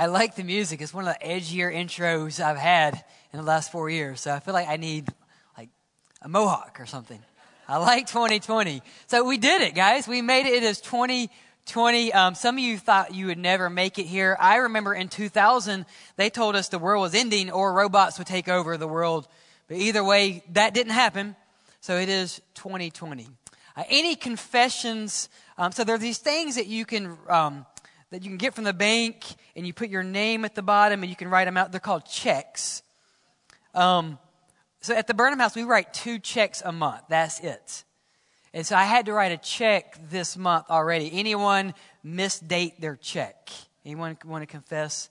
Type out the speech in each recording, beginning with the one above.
I like the music. It's one of the edgier intros I've had in the last four years. So I feel like I need like a mohawk or something. I like 2020. So we did it, guys. We made it. It is 2020. Um, some of you thought you would never make it here. I remember in 2000, they told us the world was ending or robots would take over the world. But either way, that didn't happen. So it is 2020. Uh, any confessions? Um, so there are these things that you can um, that you can get from the bank, and you put your name at the bottom, and you can write them out. They're called checks. Um, so at the Burnham House, we write two checks a month. That's it. And so I had to write a check this month already. Anyone misdate their check? Anyone want to confess?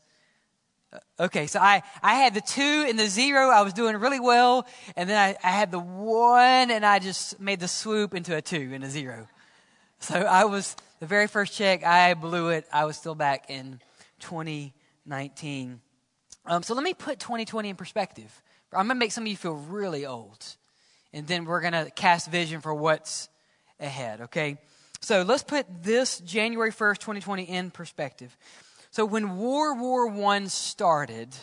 Uh, okay, so I, I had the two and the zero. I was doing really well. And then I, I had the one and I just made the swoop into a two and a zero. So I was, the very first check, I blew it. I was still back in 2019. Um, so let me put 2020 in perspective. I'm going to make some of you feel really old. And then we're going to cast vision for what's ahead, okay? So let's put this January 1st, 2020 in perspective. So when World War I started,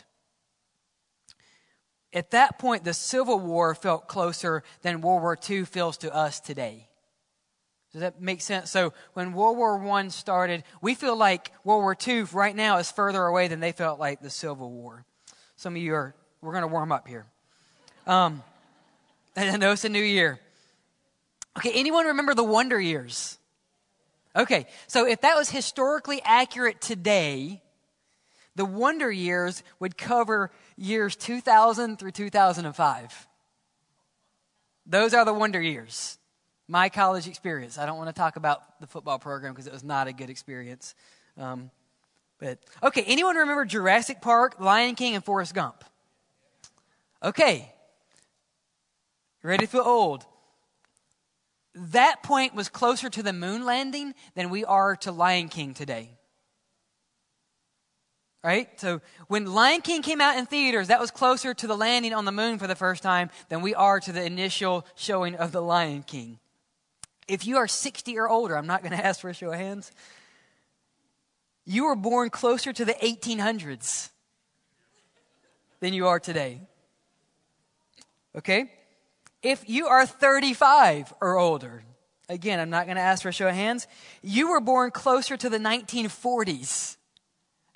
at that point, the Civil War felt closer than World War II feels to us today. Does that make sense? So when World War I started, we feel like World War II right now is further away than they felt like the Civil War. Some of you are, we're going to warm up here. Um, and I know it's a new year. Okay, anyone remember the Wonder Years? Okay, so if that was historically accurate today, the Wonder Years would cover years 2000 through 2005. Those are the Wonder Years my college experience. I don't want to talk about the football program because it was not a good experience. Um, but okay, anyone remember Jurassic Park, Lion King, and Forrest Gump? Okay, ready to feel old? That point was closer to the moon landing than we are to Lion King today. Right? So when Lion King came out in theaters, that was closer to the landing on the moon for the first time than we are to the initial showing of the Lion King. If you are 60 or older, I'm not going to ask for a show of hands. You were born closer to the 1800s than you are today. Okay? If you are 35 or older, again, I'm not going to ask for a show of hands, you were born closer to the 1940s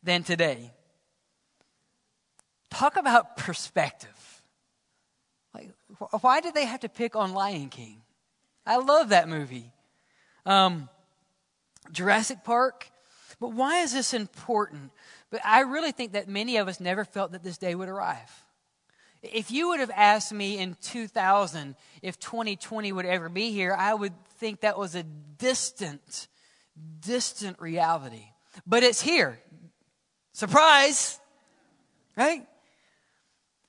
than today. Talk about perspective. Like, why did they have to pick on Lion King? I love that movie. Um, Jurassic Park. But why is this important? But I really think that many of us never felt that this day would arrive. If you would have asked me in 2000 if 2020 would ever be here, I would think that was a distant, distant reality. But it's here. Surprise! Right?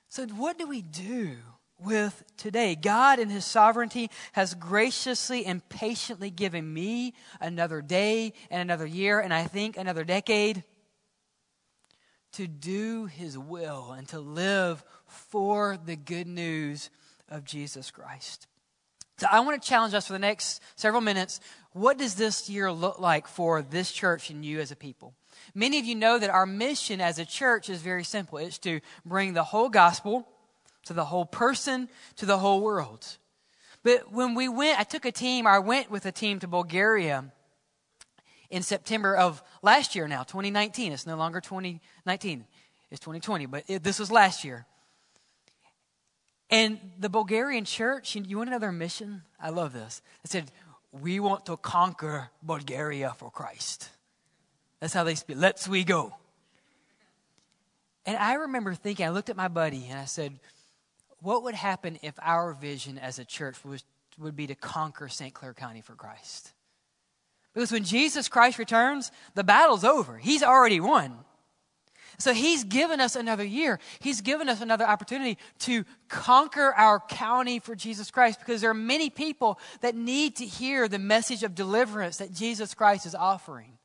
So, what do we do with today. God, in His sovereignty, has graciously and patiently given me another day and another year, and I think another decade to do His will and to live for the good news of Jesus Christ. So I want to challenge us for the next several minutes. What does this year look like for this church and you as a people? Many of you know that our mission as a church is very simple. It's to bring the whole gospel to the whole person, to the whole world. But when we went, I took a team, I went with a team to Bulgaria in September of last year now, 2019. It's no longer 2019, it's 2020, but it, this was last year. And the Bulgarian church, you, want another mission? I love this. It said, We want to conquer Bulgaria for Christ. That's how they speak. Let's we go. And I remember thinking, I looked at my buddy and I said, what would happen if our vision as a church was, would be to conquer St. Clair County for Christ? Because when Jesus Christ returns, the battle's over. He's already won. So he's given us another year. He's given us another opportunity to conquer our county for Jesus Christ because there are many people that need to hear the message of deliverance that Jesus Christ is offering.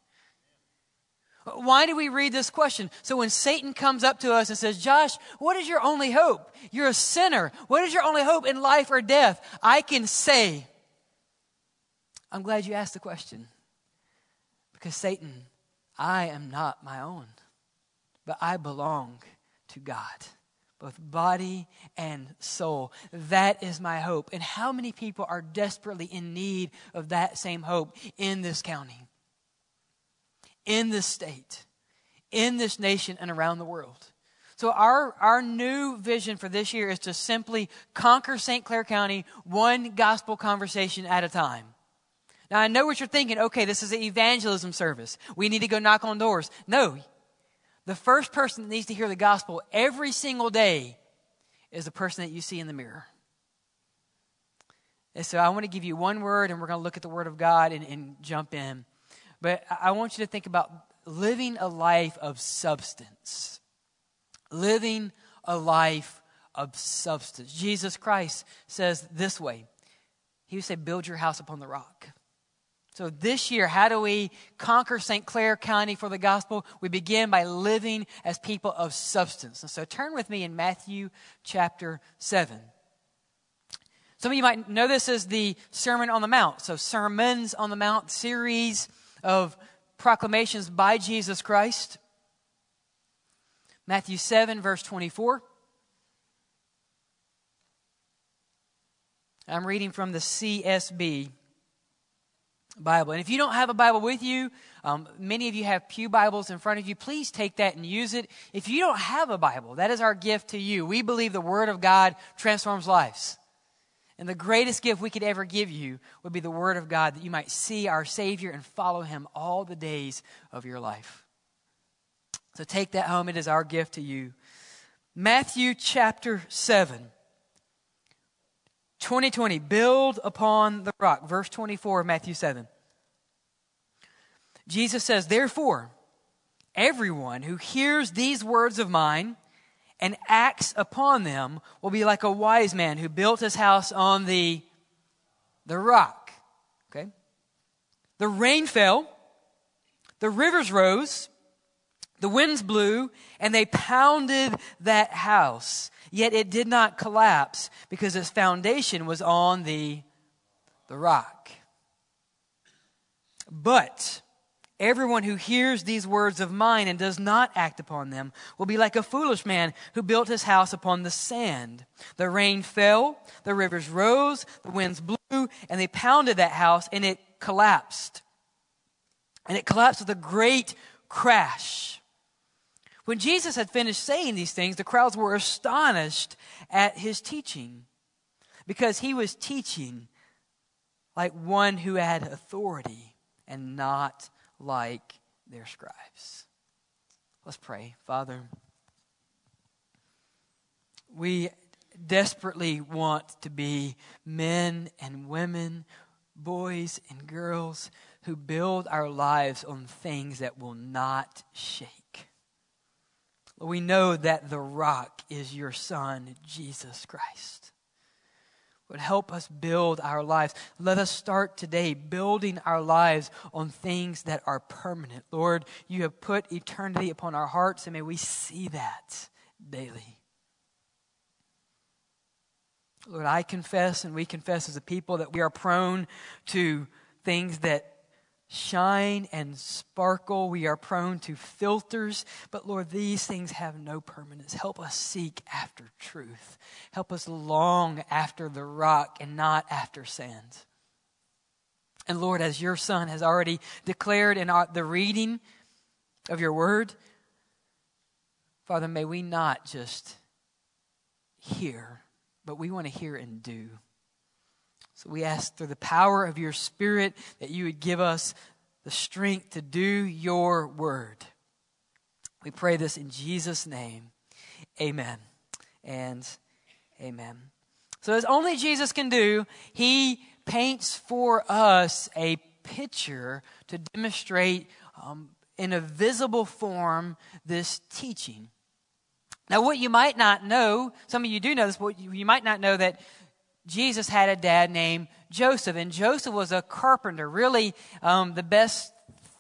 Why do we read this question? So when Satan comes up to us and says, Josh, what is your only hope? You're a sinner. What is your only hope in life or death? I can say, I'm glad you asked the question. Because Satan, I am not my own. but I belong to God, both body and soul. That is my hope. And how many people are desperately in need of that same hope in this county, in this state, in this nation, and around the world? So, our, our new vision for this year is to simply conquer St. Clair County one gospel conversation at a time. Now, I know what you're thinking. Okay, this is an evangelism service. We need to go knock on doors. No, the first person that needs to hear the gospel every single day is the person that you see in the mirror. And so I want to give you one word, and we're going to look at the Word of God and, and jump in. But I want you to think about living a life of substance. Living a life of substance. Jesus Christ says this way He would say, Build your house upon the rock. So, this year, how do we conquer St. Clair County for the gospel? We begin by living as people of substance. And so, turn with me in Matthew chapter 7. Some of you might know this as the Sermon on the Mount. So, Sermons on the Mount series of proclamations by Jesus Christ. Matthew 7, verse 24. I'm reading from the CSB Bible. And if you don't have a Bible with you, um, many of you have Pew Bibles in front of you. Please take that and use it. If you don't have a Bible, that is our gift to you. We believe the Word of God transforms lives. And the greatest gift we could ever give you would be the Word of God that you might see our Savior and follow Him all the days of your life. So take that home. It is our gift to you. Matthew chapter 7. 2020, build upon the rock. Verse 24 of Matthew 7. Jesus says, Therefore, everyone who hears these words of mine and acts upon them will be like a wise man who built his house on the, the rock. Okay? The rain fell, the rivers rose, the winds blew, and they pounded that house Yet it did not collapse because its foundation was on the, the rock. But everyone who hears these words of mine and does not act upon them will be like a foolish man who built his house upon the sand. The rain fell, the rivers rose, the winds blew, and they pounded that house, and it collapsed. And it collapsed with a great crash. When Jesus had finished saying these things, the crowds were astonished at his teaching because he was teaching like one who had authority and not like their scribes. Let's pray. Father, we desperately want to be men and women, boys and girls who build our lives on things that will not shake. We know that the rock is your Son, Jesus Christ. Would help us build our lives. Let us start today building our lives on things that are permanent. Lord, you have put eternity upon our hearts, and may we see that daily. Lord, I confess and we confess as a people that we are prone to things that shine and sparkle. We are prone to filters. But Lord, these things have no permanence. Help us seek after truth. Help us long after the rock and not after sand. And Lord, as your Son has already declared in the reading of your word, Father, may we not just hear, but we want to hear and do. So we ask through the power of your Spirit that you would give us the strength to do your word. We pray this in Jesus' name. Amen. And amen. So, as only Jesus can do, he paints for us a picture to demonstrate um, in a visible form this teaching. Now, what you might not know, some of you do know this, but you might not know that Jesus had a dad named Joseph, and Joseph was a carpenter. Really, um, the best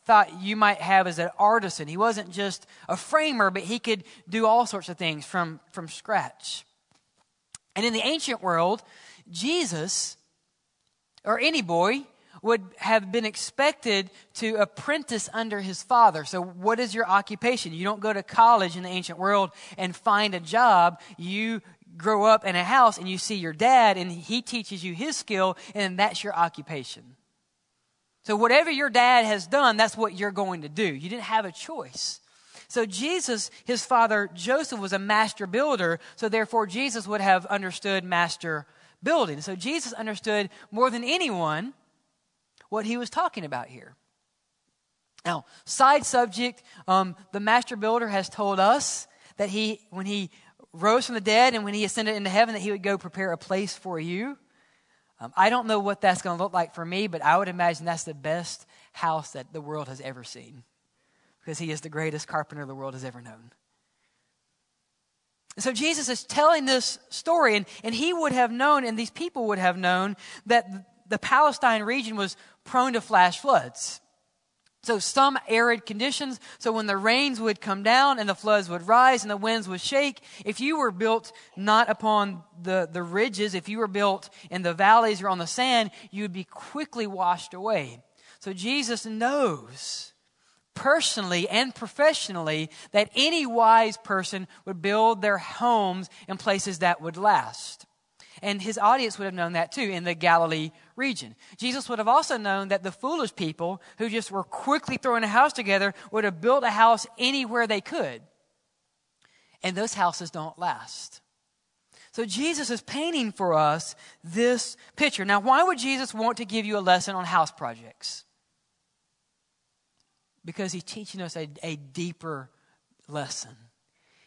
thought you might have as an artisan. He wasn't just a framer, but he could do all sorts of things from, from scratch. And in the ancient world, Jesus, or any boy, would have been expected to apprentice under his father. So, what is your occupation? You don't go to college in the ancient world and find a job. You grow up in a house and you see your dad, and he teaches you his skill, and that's your occupation. So, whatever your dad has done, that's what you're going to do. You didn't have a choice. So, Jesus, his father Joseph, was a master builder, so therefore Jesus would have understood master building. So, Jesus understood more than anyone what he was talking about here. Now, side subject, um, the master builder has told us that he, when he rose from the dead and when he ascended into heaven, that he would go prepare a place for you. Um, I don't know what that's going to look like for me, but I would imagine that's the best house that the world has ever seen because he is the greatest carpenter the world has ever known. So Jesus is telling this story, and, and he would have known, and these people would have known, that the Palestine region was prone to flash floods. So some arid conditions. So when the rains would come down and the floods would rise and the winds would shake, if you were built not upon the, the ridges, if you were built in the valleys or on the sand, you would be quickly washed away. So Jesus knows personally and professionally that any wise person would build their homes in places that would last. And his audience would have known that too in the Galilee region. Jesus would have also known that the foolish people who just were quickly throwing a house together would have built a house anywhere they could. And those houses don't last. So Jesus is painting for us this picture. Now, why would Jesus want to give you a lesson on house projects? Because he's teaching us a, a deeper lesson.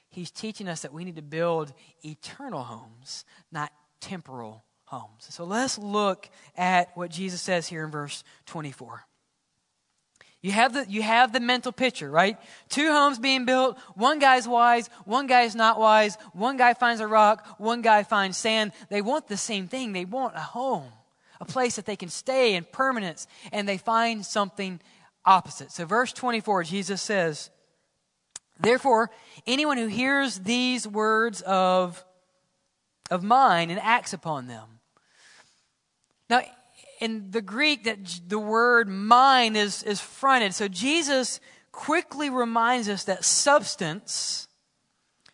He's teaching us that we need to build eternal homes, not temporal homes. So let's look at what Jesus says here in verse 24. You have the, you have the mental picture, right? Two homes being built. One guy's wise. One guy's not wise. One guy finds a rock. One guy finds sand. They want the same thing. They want a home, a place that they can stay in permanence, and they find something opposite. So, verse 24, Jesus says, Therefore, anyone who hears these words of, of mine and acts upon them, now, in the Greek, that the word mind is, is fronted. So Jesus quickly reminds us that substance,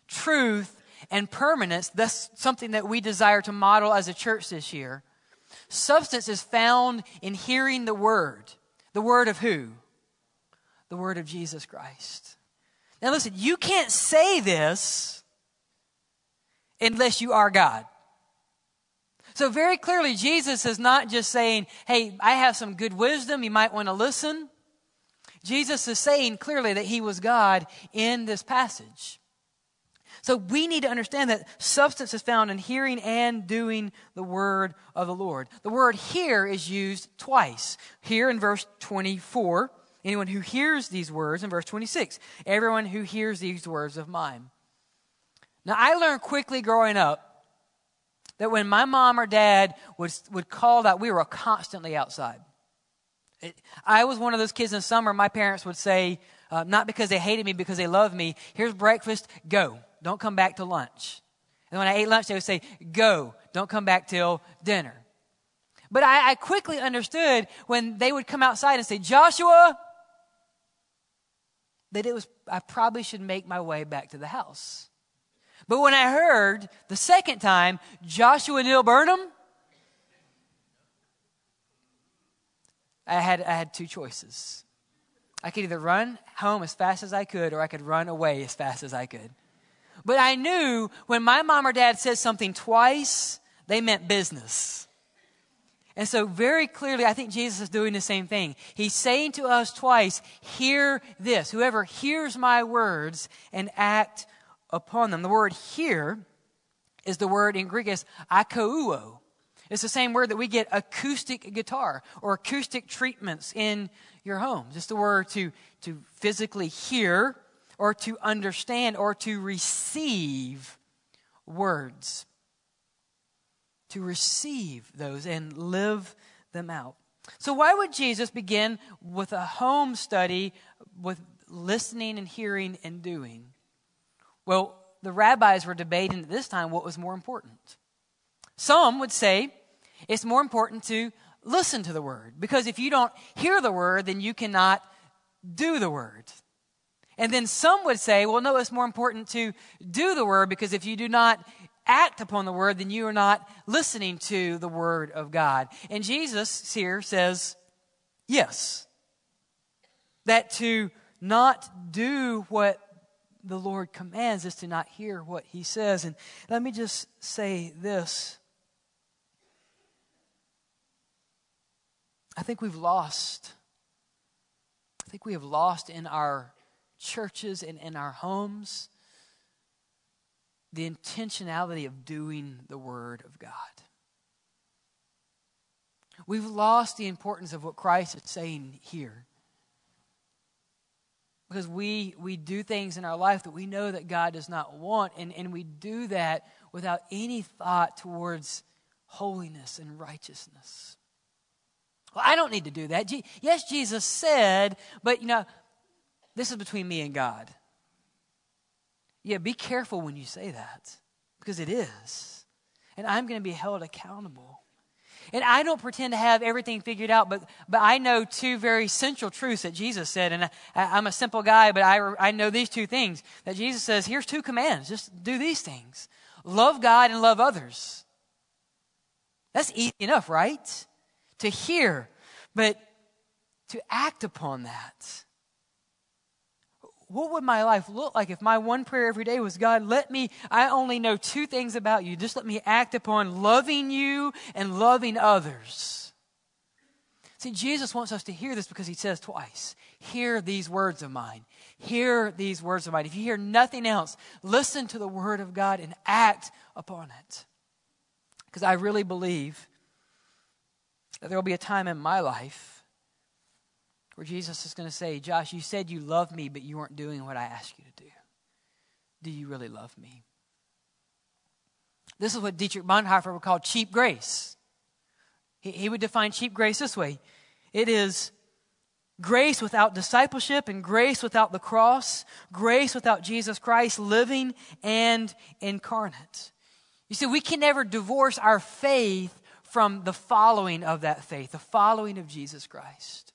truth, and permanence, that's something that we desire to model as a church this year. Substance is found in hearing the word. The word of who? The word of Jesus Christ. Now listen, you can't say this unless you are God. So, very clearly, Jesus is not just saying, Hey, I have some good wisdom, you might want to listen. Jesus is saying clearly that he was God in this passage. So we need to understand that substance is found in hearing and doing the word of the Lord. The word hear is used twice. Here in verse 24, anyone who hears these words, in verse 26, everyone who hears these words of mine. Now I learned quickly growing up that when my mom or dad would, would call that, we were constantly outside. It, I was one of those kids in summer, my parents would say, uh, not because they hated me, because they loved me, here's breakfast, go. Don't come back to lunch. And when I ate lunch, they would say, go. Don't come back till dinner. But I, I quickly understood when they would come outside and say, Joshua, that it was, I probably should make my way back to the house. But when I heard the second time, Joshua Neil Burnham, I had, I had two choices. I could either run home as fast as I could, or I could run away as fast as I could. But I knew when my mom or dad said something twice, they meant business. And so, very clearly, I think Jesus is doing the same thing. He's saying to us twice, Hear this. Whoever hears my words and act upon them. The word here is the word in Greek is akouo. It's the same word that we get acoustic guitar or acoustic treatments in your home. Just the word to, to physically hear or to understand or to receive words. To receive those and live them out. So, why would Jesus begin with a home study with listening and hearing and doing? Well, the rabbis were debating at this time what was more important. Some would say it's more important to listen to the word. Because if you don't hear the word, then you cannot do the word. And then some would say, well, no, it's more important to do the word because if you do not act upon the word, then you are not listening to the word of God. And Jesus here says, yes. That to not do what the Lord commands is to not hear what he says. And let me just say this I think we've lost. I think we have lost in our churches and in our homes the intentionality of doing the Word of God. We've lost the importance of what Christ is saying here. Because we, we do things in our life that we know that God does not want, and, and we do that without any thought towards holiness and righteousness. Well, I don't need to do that. yes, Jesus said, but you know, this is between me and God. Yeah, be careful when you say that because it is. And I'm going to be held accountable. And I don't pretend to have everything figured out, but, but I know two very central truths that Jesus said. And I, am a simple guy, but I, I know these two things that Jesus says here's two commands just do these things love God and love others. That's easy enough, right? To hear, but to act upon that what would my life look like if my one prayer every day was, God, let me, I only know two things about you. Just let me act upon loving you and loving others. See, Jesus wants us to hear this because he says twice, hear these words of mine. Hear these words of mine. If you hear nothing else, listen to the word of God and act upon it. Because I really believe that there will be a time in my life where Jesus is going to say, Josh, you said you love me, but you weren't doing what I asked you to do. Do you really love me? This is what Dietrich Bonhoeffer would call cheap grace. He, he would define cheap grace this way it is grace without discipleship and grace without the cross, grace without Jesus Christ living and incarnate. You see, we can never divorce our faith from the following of that faith, the following of Jesus Christ.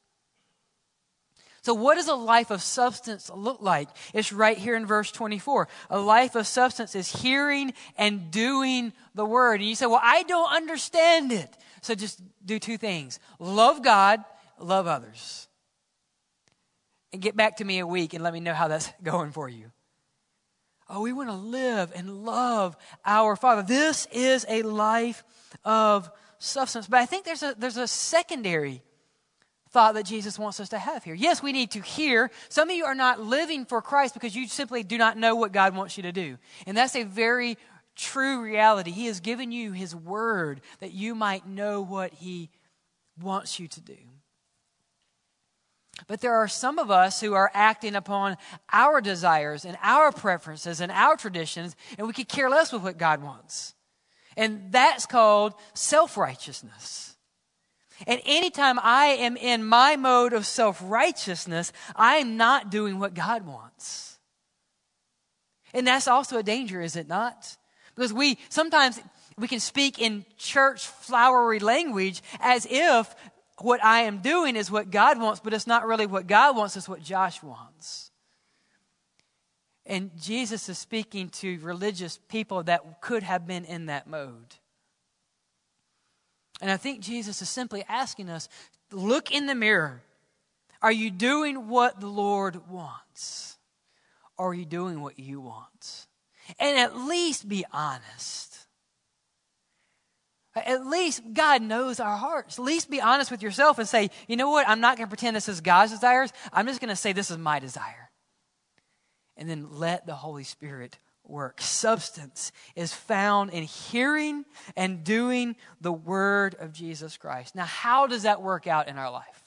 So, what does a life of substance look like? It's right here in verse 24. A life of substance is hearing and doing the word. And you say, Well, I don't understand it. So, just do two things love God, love others. And get back to me a week and let me know how that's going for you. Oh, we want to live and love our Father. This is a life of substance. But I think there's a, there's a secondary thought that Jesus wants us to have here. Yes, we need to hear. Some of you are not living for Christ because you simply do not know what God wants you to do. And that's a very true reality. He has given you His word that you might know what He wants you to do. But there are some of us who are acting upon our desires and our preferences and our traditions, and we could care less with what God wants. And that's called self righteousness. And anytime I am in my mode of self righteousness, I am not doing what God wants. And that's also a danger, is it not? Because we sometimes we can speak in church flowery language as if what I am doing is what God wants, but it's not really what God wants, it's what Josh wants. And Jesus is speaking to religious people that could have been in that mode. And I think Jesus is simply asking us look in the mirror. Are you doing what the Lord wants? Or are you doing what you want? And at least be honest. At least God knows our hearts. At least be honest with yourself and say, you know what? I'm not going to pretend this is God's desires. I'm just going to say this is my desire. And then let the Holy Spirit work. Substance is found in hearing and doing the word of Jesus Christ. Now, how does that work out in our life?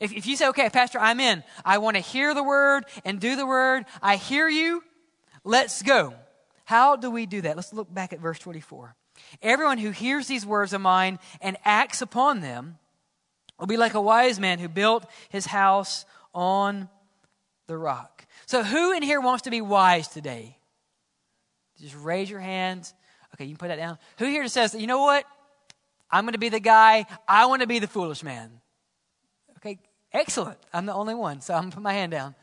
If, you say, okay, Pastor, I'm in, I want to hear the word and do the word, I hear you, let's go. How do we do that? Let's look back at verse 24. Everyone who hears these words of mine and acts upon them will be like a wise man who built his house on the rock. So, who in here wants to be wise today? Just raise your hands. Okay, you can put that down. Who here says, you know what? I'm going to be the guy. I want to be the foolish man. Okay, excellent. I'm the only one, so I'm going to put my hand down.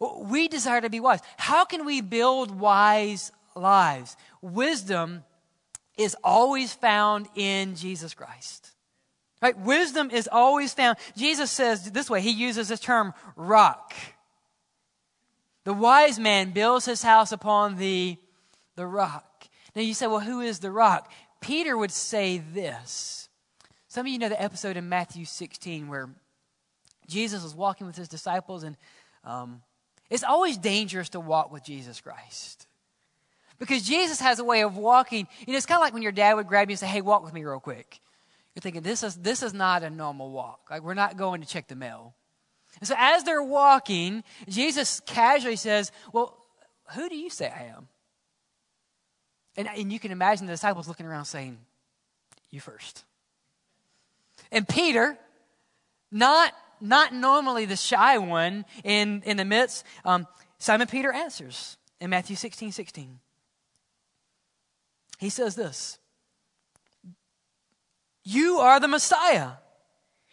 We desire to be wise. How can we build wise lives? Wisdom is always found in Jesus Christ. Right? Wisdom is always found. Jesus says this way, he uses this term rock. The wise man builds his house upon the, the rock. Now you say, well, who is the rock? Peter would say this. Some of you know the episode in Matthew 16 where Jesus was walking with his disciples, and um, it's always dangerous to walk with Jesus Christ. Because Jesus has a way of walking. You know, it's kind of like when your dad would grab you and say, hey, walk with me real quick. You're thinking, this is, this is not a normal walk. Like, we're not going to check the mail. And so as they're walking, Jesus casually says, Well, who do you say I am? And, and you can imagine the disciples looking around saying, You first. And Peter, not, not normally the shy one in, in the midst, um, Simon Peter answers in Matthew 16 16. He says this You are the Messiah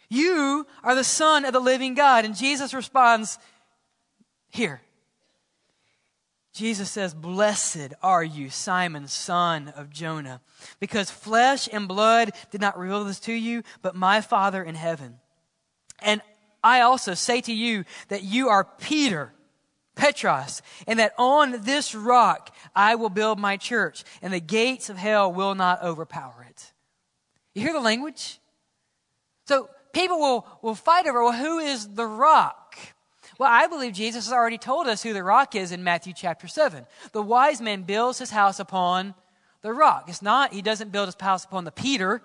you are the Son of the living God. And Jesus responds, Here. Jesus says, Blessed are you, Simon, son of Jonah, because flesh and blood did not reveal this to you, but my Father in heaven. And I also say to you that you are Peter, Petros, and that on this rock I will build my church, and the gates of hell will not overpower it. You hear the language? So people will, will fight over, well, who is the rock? Well, I believe Jesus has already told us who the rock is in Matthew chapter 7. The wise man builds his house upon the rock. It's not, he doesn't build his house upon the Peter.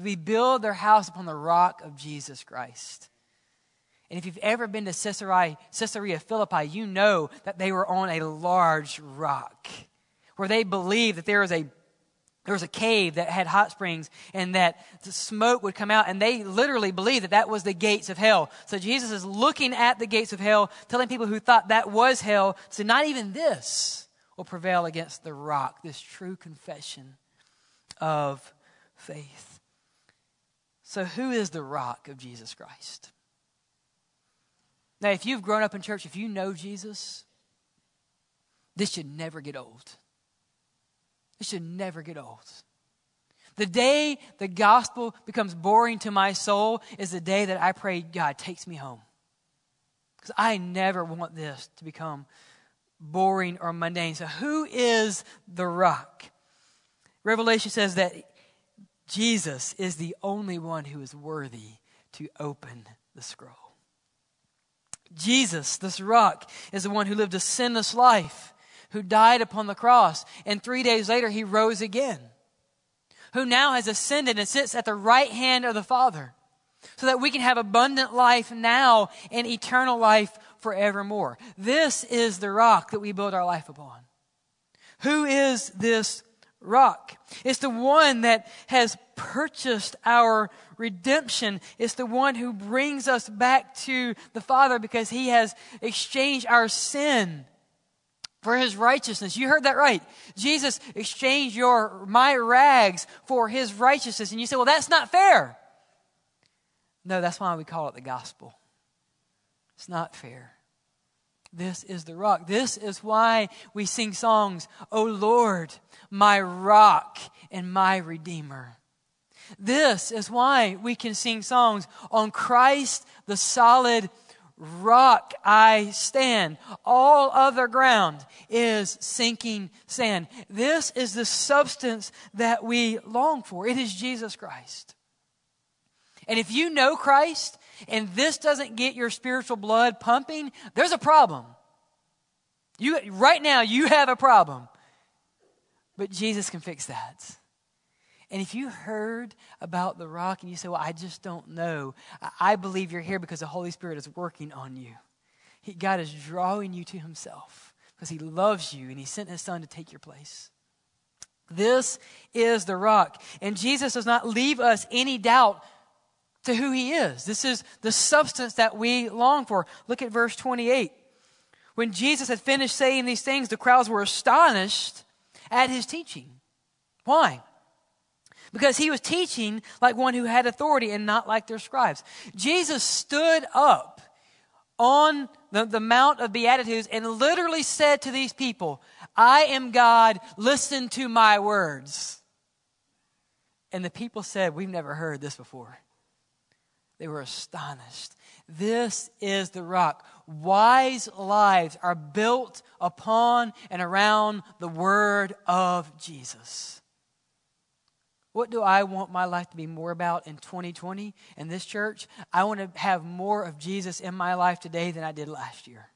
We build their house upon the rock of Jesus Christ. And if you've ever been to Caesarea, Caesarea Philippi, you know that they were on a large rock where they believed that there was a there was a cave that had hot springs and that the smoke would come out and they literally believed that that was the gates of hell. So jesus is looking at the gates of hell telling people who thought that was hell so not even this will prevail against the rock this true confession of faith. So who is the rock of jesus christ? Now if you've grown up in church if you know jesus this should never get old it should never get old. The day the gospel becomes boring to my soul is the day that I pray God takes me home. Because I never want this to become boring or mundane. So, who is the rock? Revelation says that Jesus is the only one who is worthy to open the scroll. Jesus, this rock, is the one who lived a sinless life who died upon the cross, and three days later he rose again, who now has ascended and sits at the right hand of the Father, so that we can have abundant life now and eternal life forevermore. This is the rock that we build our life upon. Who is this rock? It's the one that has purchased our redemption. It's the one who brings us back to the Father because he has exchanged our sin for his righteousness. You heard that right. Jesus exchanged your my rags for his righteousness. And you say, well, that's not fair. No, that's why we call it the gospel. It's not fair. This is the rock. This is why we sing songs, O Lord, my rock and my redeemer. This is why we can sing songs on Christ, the solid rock I stand. All other ground is sinking sand. This is the substance that we long for. It is Jesus Christ. And if you know Christ and this doesn't get your spiritual blood pumping, there's a problem. You, right now, you have a problem. But Jesus can fix that. And if you heard about the rock and you say, Well, I just don't know, I believe you're here because the Holy Spirit is working on you. God is drawing you to Himself because He loves you and He sent His Son to take your place. This is the rock. And Jesus does not leave us any doubt to who He is. This is the substance that we long for. Look at verse 28. When Jesus had finished saying these things, the crowds were astonished at His teaching. Why? Because he was teaching like one who had authority and not like their scribes. Jesus stood up on the, the Mount of Beatitudes and literally said to these people, I am God, listen to my words. And the people said, We've never heard this before. They were astonished. This is the rock. Wise lives are built upon and around the word of Jesus. What do I want my life to be more about in 2020 in this church? I want to have more of Jesus in my life today than I did last year.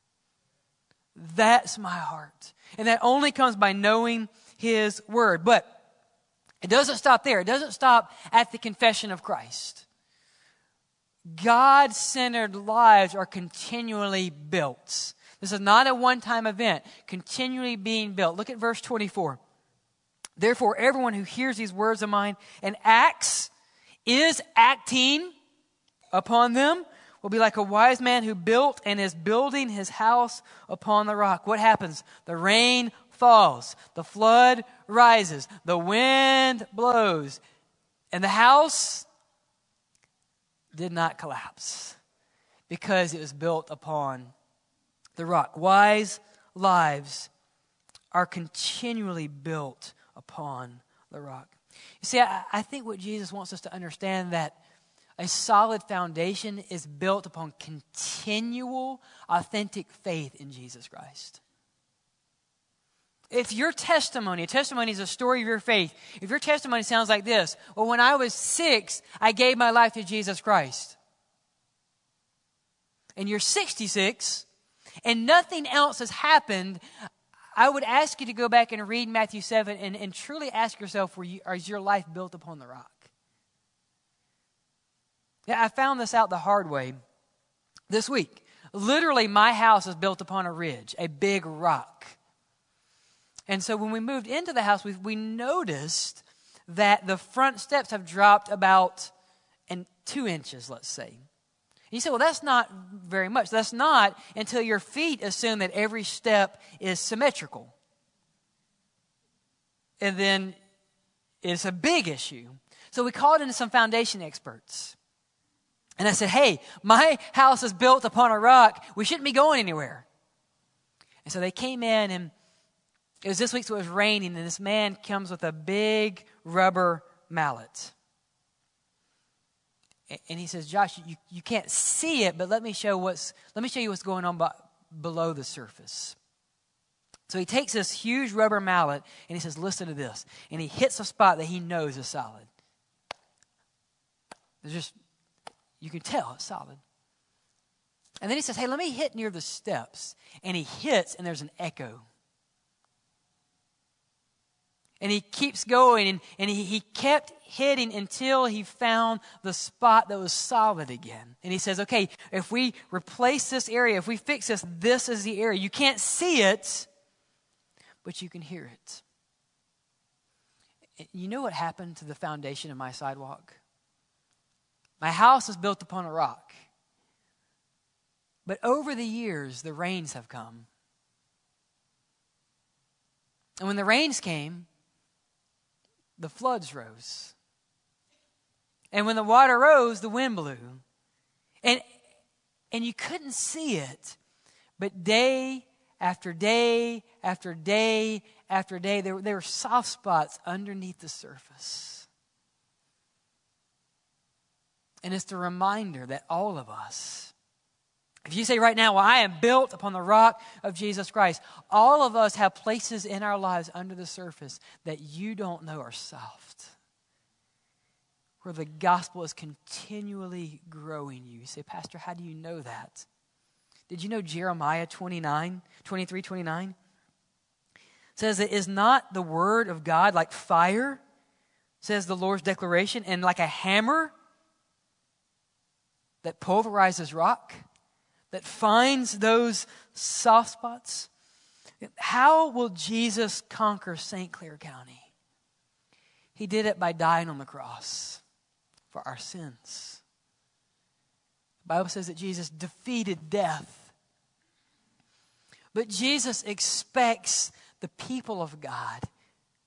That's my heart. And that only comes by knowing His Word. But it doesn't stop there, it doesn't stop at the confession of Christ. God centered lives are continually built. This is not a one time event, continually being built. Look at verse 24. Therefore, everyone who hears these words of mine and acts, is acting upon them, will be like a wise man who built and is building his house upon the rock. What happens? The rain falls, the flood rises, the wind blows, and the house did not collapse because it was built upon the rock. Wise lives are continually built upon the rock. You see, I, I think what Jesus wants us to understand that a solid foundation is built upon continual, authentic faith in Jesus Christ. If your testimony, a testimony is a story of your faith, if your testimony sounds like this, well, when I was six, I gave my life to Jesus Christ. And you're 66, and nothing else has happened, I would ask you to go back and read Matthew 7 and, and truly ask yourself, were you, is your life built upon the rock? Yeah, I found this out the hard way this week. Literally, my house is built upon a ridge, a big rock. And so when we moved into the house, we, we noticed that the front steps have dropped about two inches, let's say. You say, well, that's not very much. That's not until your feet assume that every step is symmetrical. And then it's a big issue. So we called in some foundation experts. And I said, hey, my house is built upon a rock. We shouldn't be going anywhere. And so they came in, and it was this week, so it was raining, and this man comes with a big rubber mallet and he says, Josh, you, you can't see it, but let me show what's let me show you what's going on below the surface. So he takes this huge rubber mallet and he says, Listen to this. And he hits a spot that he knows is solid. There's just you can tell it's solid. And then he says, Hey, let me hit near the steps. And he hits, and there's an echo. And he keeps going, and, and he, he kept hitting until he found the spot that was solid again. And he says, okay, if we replace this area, if we fix this, this is the area. You can't see it, but you can hear it. You know what happened to the foundation of my sidewalk? My house is built upon a rock. But over the years, the rains have come. And when the rains came, the floods rose. And when the water rose, the wind blew. And, and you couldn't see it. But day after day after day after day, there, there were soft spots underneath the surface. And it's the reminder that all of us, if you say right now, well, I am built upon the rock of Jesus Christ, all of us have places in our lives under the surface that you don't know are soft, where the gospel is continually growing you. You say, Pastor, how do you know that? Did you know Jeremiah 29, 23, 29? says it is not the word of God like fire, says the Lord's declaration, and like a hammer that pulverizes rock? That finds those soft spots? How will Jesus conquer St. Clair County? He did it by dying on the cross for our sins. The Bible says that Jesus defeated death. But Jesus expects the people of God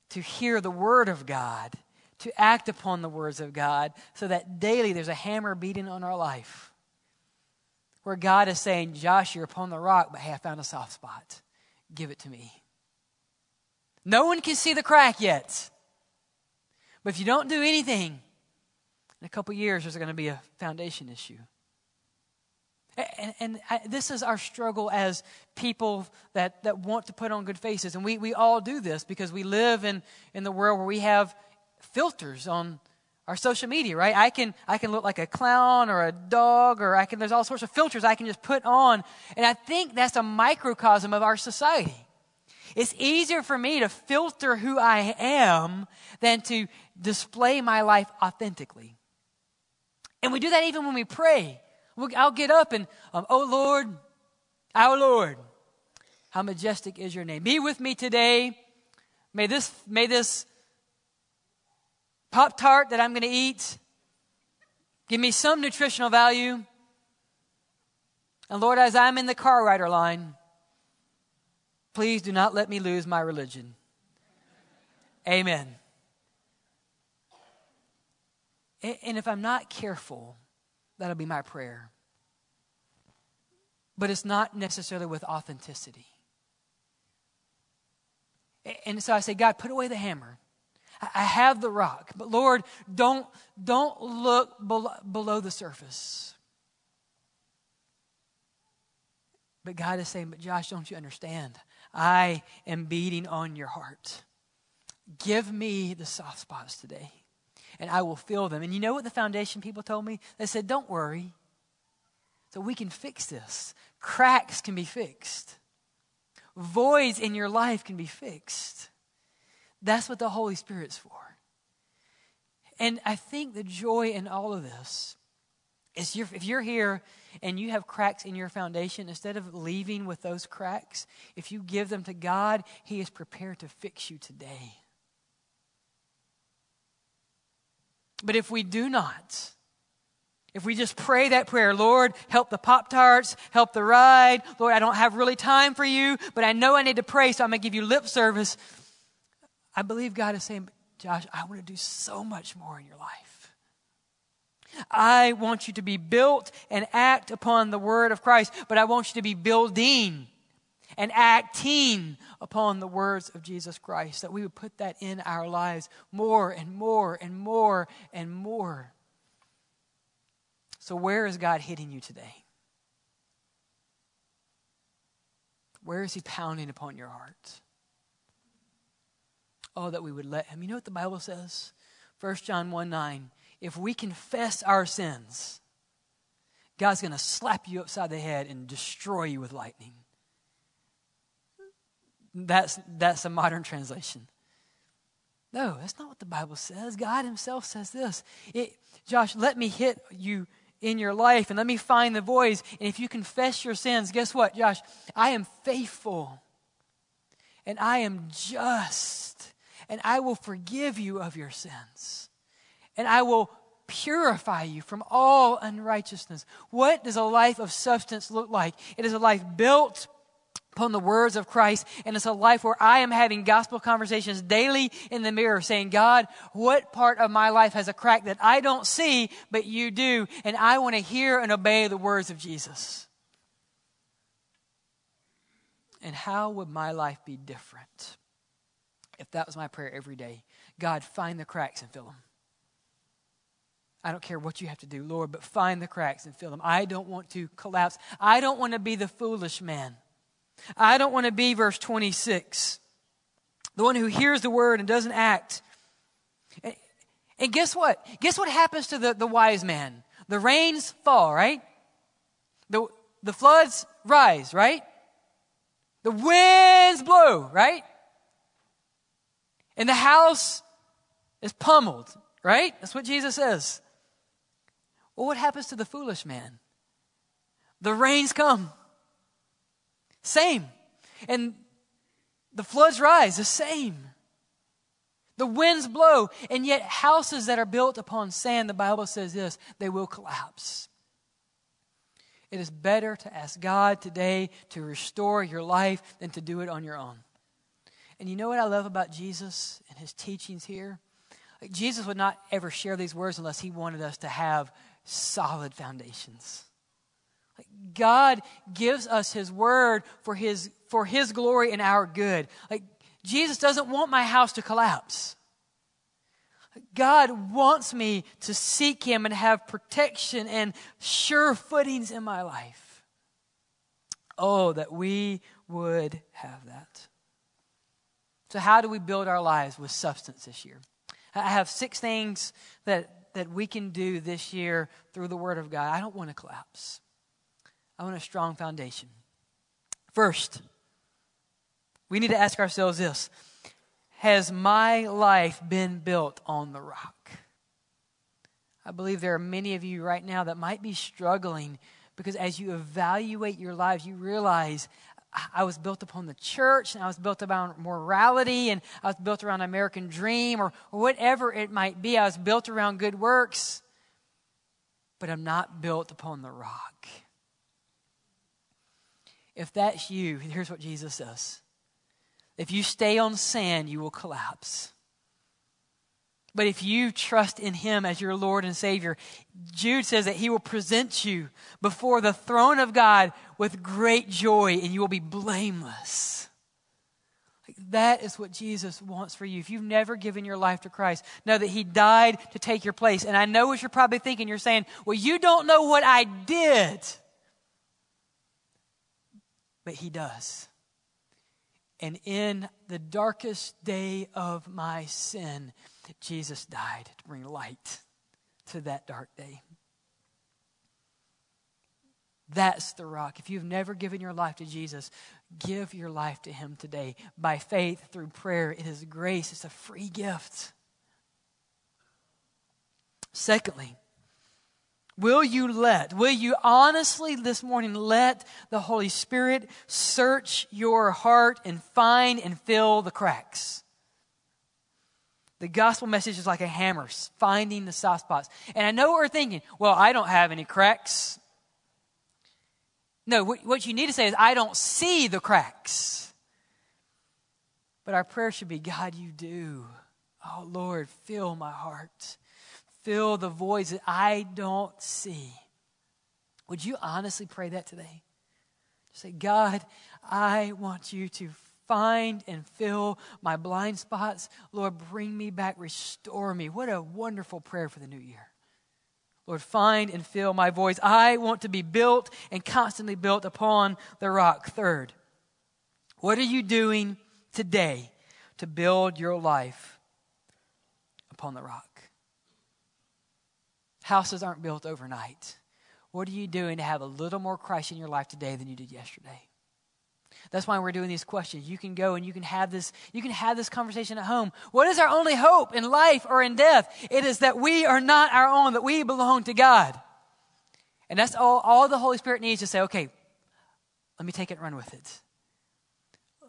to hear the word of God, to act upon the words of God so that daily there's a hammer beating on our life where God is saying, Josh, you're upon the rock, but hey, I found a soft spot. Give it to me. No one can see the crack yet. But if you don't do anything, in a couple years, there's going to be a foundation issue. And, and I, this is our struggle as people that, that want to put on good faces. And we, we all do this because we live in, in the world where we have filters on our social media, right? I can, I can look like a clown or a dog or I can, there's all sorts of filters I can just put on. And I think that's a microcosm of our society. It's easier for me to filter who I am than to display my life authentically. And we do that even when we pray. I'll get up and, um, oh Lord, our Lord, how majestic is your name. Be with me today. May this, may this Pop Tart that I'm going to eat give me some nutritional value. And Lord, as I'm in the car rider line, please do not let me lose my religion. Amen. And if I'm not careful, that'll be my prayer. But it's not necessarily with authenticity. And so I say, God, put away the hammer. I have the rock, but Lord, don't, don't look below, below the surface. But God is saying, But Josh, don't you understand? I am beating on your heart. Give me the soft spots today and I will fill them. And you know what the foundation people told me? They said, Don't worry. So we can fix this. Cracks can be fixed, voids in your life can be fixed. That's what the Holy Spirit's for. And I think the joy in all of this is you're, if you're here and you have cracks in your foundation, instead of leaving with those cracks, if you give them to God, He is prepared to fix you today. But if we do not, if we just pray that prayer, Lord, help the Pop Tarts, help the ride. Lord, I don't have really time for you, but I know I need to pray, so I'm going to give you lip service. I believe God is saying, Josh, I want to do so much more in your life. I want you to be built and act upon the word of Christ, but I want you to be building and acting upon the words of Jesus Christ, that we would put that in our lives more and more and more and more. So, where is God hitting you today? Where is He pounding upon your heart? Oh, that we would let Him. You know what the Bible says? 1 John 1 9. If we confess our sins, God's going to slap you upside the head and destroy you with lightning. That's, that's a modern translation. No, that's not what the Bible says. God Himself says this. It, Josh, let me hit you in your life and let me find the voids. And if you confess your sins, guess what, Josh? I am faithful and I am just and I will forgive you of your sins and I will purify you from all unrighteousness. What does a life of substance look like? It is a life built upon the words of Christ. And it's a life where I am having gospel conversations daily in the mirror saying, God, what part of my life has a crack that I don't see, but you do? And I want to hear and obey the words of Jesus. And how would my life be different if that was my prayer every day? God, find the cracks and fill them. I don't care what you have to do, Lord, but find the cracks and fill them. I don't want to collapse. I don't want to be the foolish man I don't want to be verse 26, the one who hears the word and doesn't act. And guess what? Guess what happens to the, the wise man? The rains fall, right? The, the floods rise, right? The winds blow, right? And the house is pummeled, right? That's what Jesus says. Well, what happens to the foolish man? The rains come same. And the floods rise, the same. The winds blow, and yet houses that are built upon sand, the Bible says this, they will collapse. It is better to ask God today to restore your life than to do it on your own. And you know what I love about Jesus and his teachings here? Jesus would not ever share these words unless he wanted us to have solid foundations. God gives us his word for his for his glory and our good. Like Jesus doesn't want my house to collapse. God wants me to seek him and have protection and sure footings in my life. Oh, that we would have that. So, how do we build our lives with substance this year? I have six things that, that we can do this year through the Word of God. I don't want to collapse, I want a strong foundation. First, we need to ask ourselves this Has my life been built on the rock? I believe there are many of you right now that might be struggling because as you evaluate your lives, you realize I was built upon the church and I was built around morality and I was built around American dream or, or whatever it might be. I was built around good works, but I'm not built upon the rock. If that's you, here's what Jesus says If you stay on sand, you will collapse. But if you trust in Him as your Lord and Savior, Jude says that He will present you before the throne of God with great joy and you will be blameless. Like that is what Jesus wants for you. If you've never given your life to Christ, know that He died to take your place. And I know what you're probably thinking. You're saying, well, you don't know what I did. But He does. And in the darkest day of my sin, Jesus died to bring light to that dark day. That's the rock. If you've never given your life to Jesus, give your life to Him today by faith through prayer. It is grace, it's a free gift. Secondly, will you let, will you honestly this morning let the Holy Spirit search your heart and find and fill the cracks? The gospel message is like a hammer, finding the soft spots. And I know what we're thinking. Well, I don't have any cracks. No, what you need to say is, I don't see the cracks. But our prayer should be, God, you do. Oh, Lord, fill my heart. Fill the voids that I don't see. Would you honestly pray that today? Say, God, I want you to find and fill my blind spots. Lord, bring me back, restore me. What a wonderful prayer for the new year. Lord, find and fill my voice. I want to be built and constantly built upon the rock. Third, what are you doing today to build your life upon the rock? Houses aren't built overnight. What are you doing to have a little more Christ in your life today than you did yesterday? That's why we're doing these questions. You can go and you can have this, you can have this conversation at home. What is our only hope in life or in death? It is that we are not our own, that we belong to God. And that's all, all the Holy Spirit needs to say, okay, let me take it and run with it.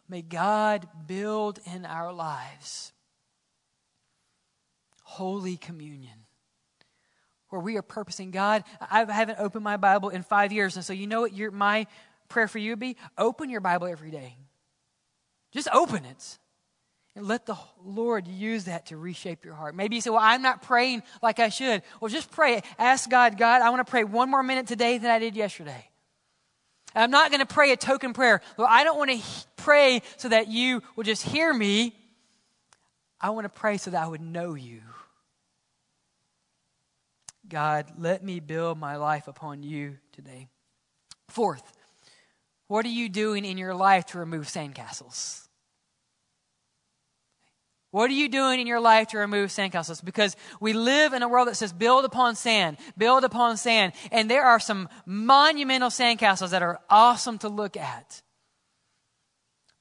May God build in our lives holy communion where we are purposing God. I haven't opened my Bible in five years, and so you know what your, my prayer for you would be? Open your Bible every day. Just open it. And let the Lord use that to reshape your heart. Maybe you say, Well, I'm not praying like I should. Well, just pray. Ask God, God, I want to pray one more minute today than I did yesterday. I'm not going to pray a token prayer. I don't want to pray so that you will just hear me. I want to pray so that I would know you. God, let me build my life upon you today. Fourth, what are you doing in your life to remove sandcastles? What are you doing in your life to remove sandcastles? Because we live in a world that says build upon sand, build upon sand. And there are some monumental sandcastles that are awesome to look at,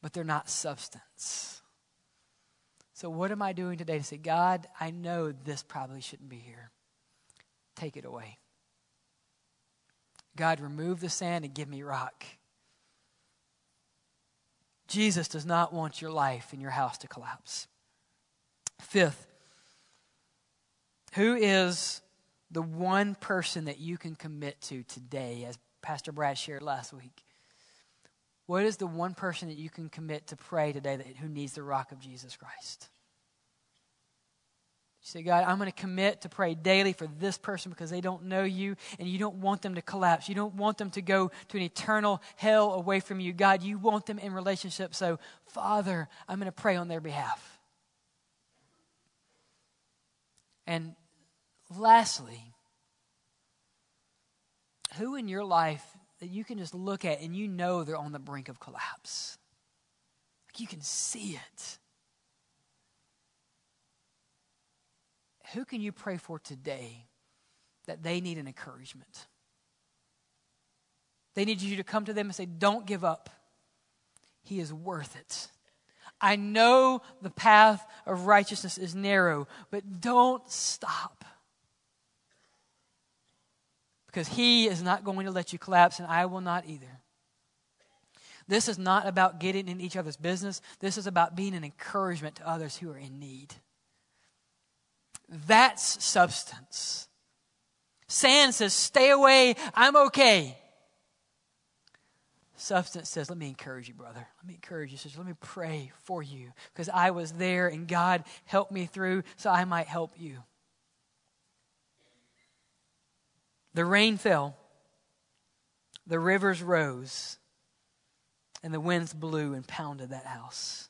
but they're not substance. So, what am I doing today to say, God, I know this probably shouldn't be here? Take it away. God, remove the sand and give me rock. Jesus does not want your life and your house to collapse. Fifth, who is the one person that you can commit to today, as Pastor Brad shared last week? What is the one person that you can commit to pray today that, who needs the rock of Jesus Christ? You say, God, I'm going to commit to pray daily for this person because they don't know you and you don't want them to collapse. You don't want them to go to an eternal hell away from you. God, you want them in relationship. So, Father, I'm going to pray on their behalf. And lastly, who in your life that you can just look at and you know they're on the brink of collapse? Like you can see it. Who can you pray for today that they need an encouragement? They need you to come to them and say, Don't give up. He is worth it. I know the path of righteousness is narrow, but don't stop. Because He is not going to let you collapse, and I will not either. This is not about getting in each other's business. This is about being an encouragement to others who are in need. That's substance. Sand says, Stay away, I'm okay. Substance says, Let me encourage you, brother. Let me encourage you, sister. Let me pray for you because I was there and God helped me through so I might help you. The rain fell, the rivers rose, and the winds blew and pounded that house.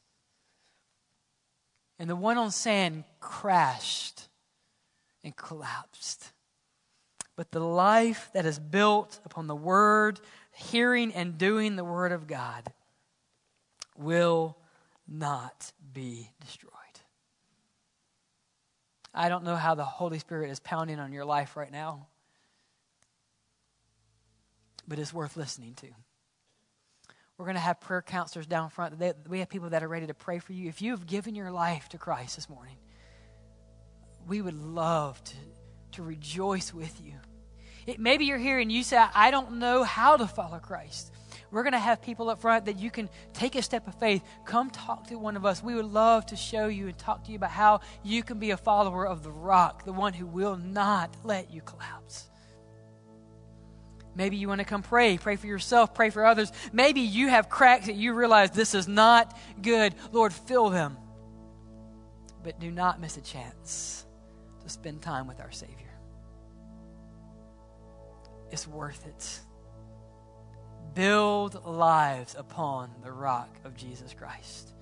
And the one on sand crashed and collapsed. But the life that is built upon the Word, hearing and doing the Word of God, will not be destroyed. I don't know how the Holy Spirit is pounding on your life right now, but it's worth listening to. We're going to have prayer counselors down front. we have people that are ready to pray for you. If you have given your life to Christ this morning, we would love to, to rejoice with you. It, maybe you're here and you say, I don't know how to follow Christ. We're going to have people up front that you can take a step of faith. Come talk to one of us. We would love to show you and talk to you about how you can be a follower of the rock, the one who will not let you collapse. Maybe you want to come pray. Pray for yourself, pray for others. Maybe you have cracks that you realize this is not good. Lord, fill them. But do not miss a chance spend time with our Savior. It's worth it. Build lives upon the rock of Jesus Christ.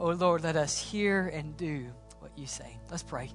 Oh Lord, let us hear and do what you say. Let's pray.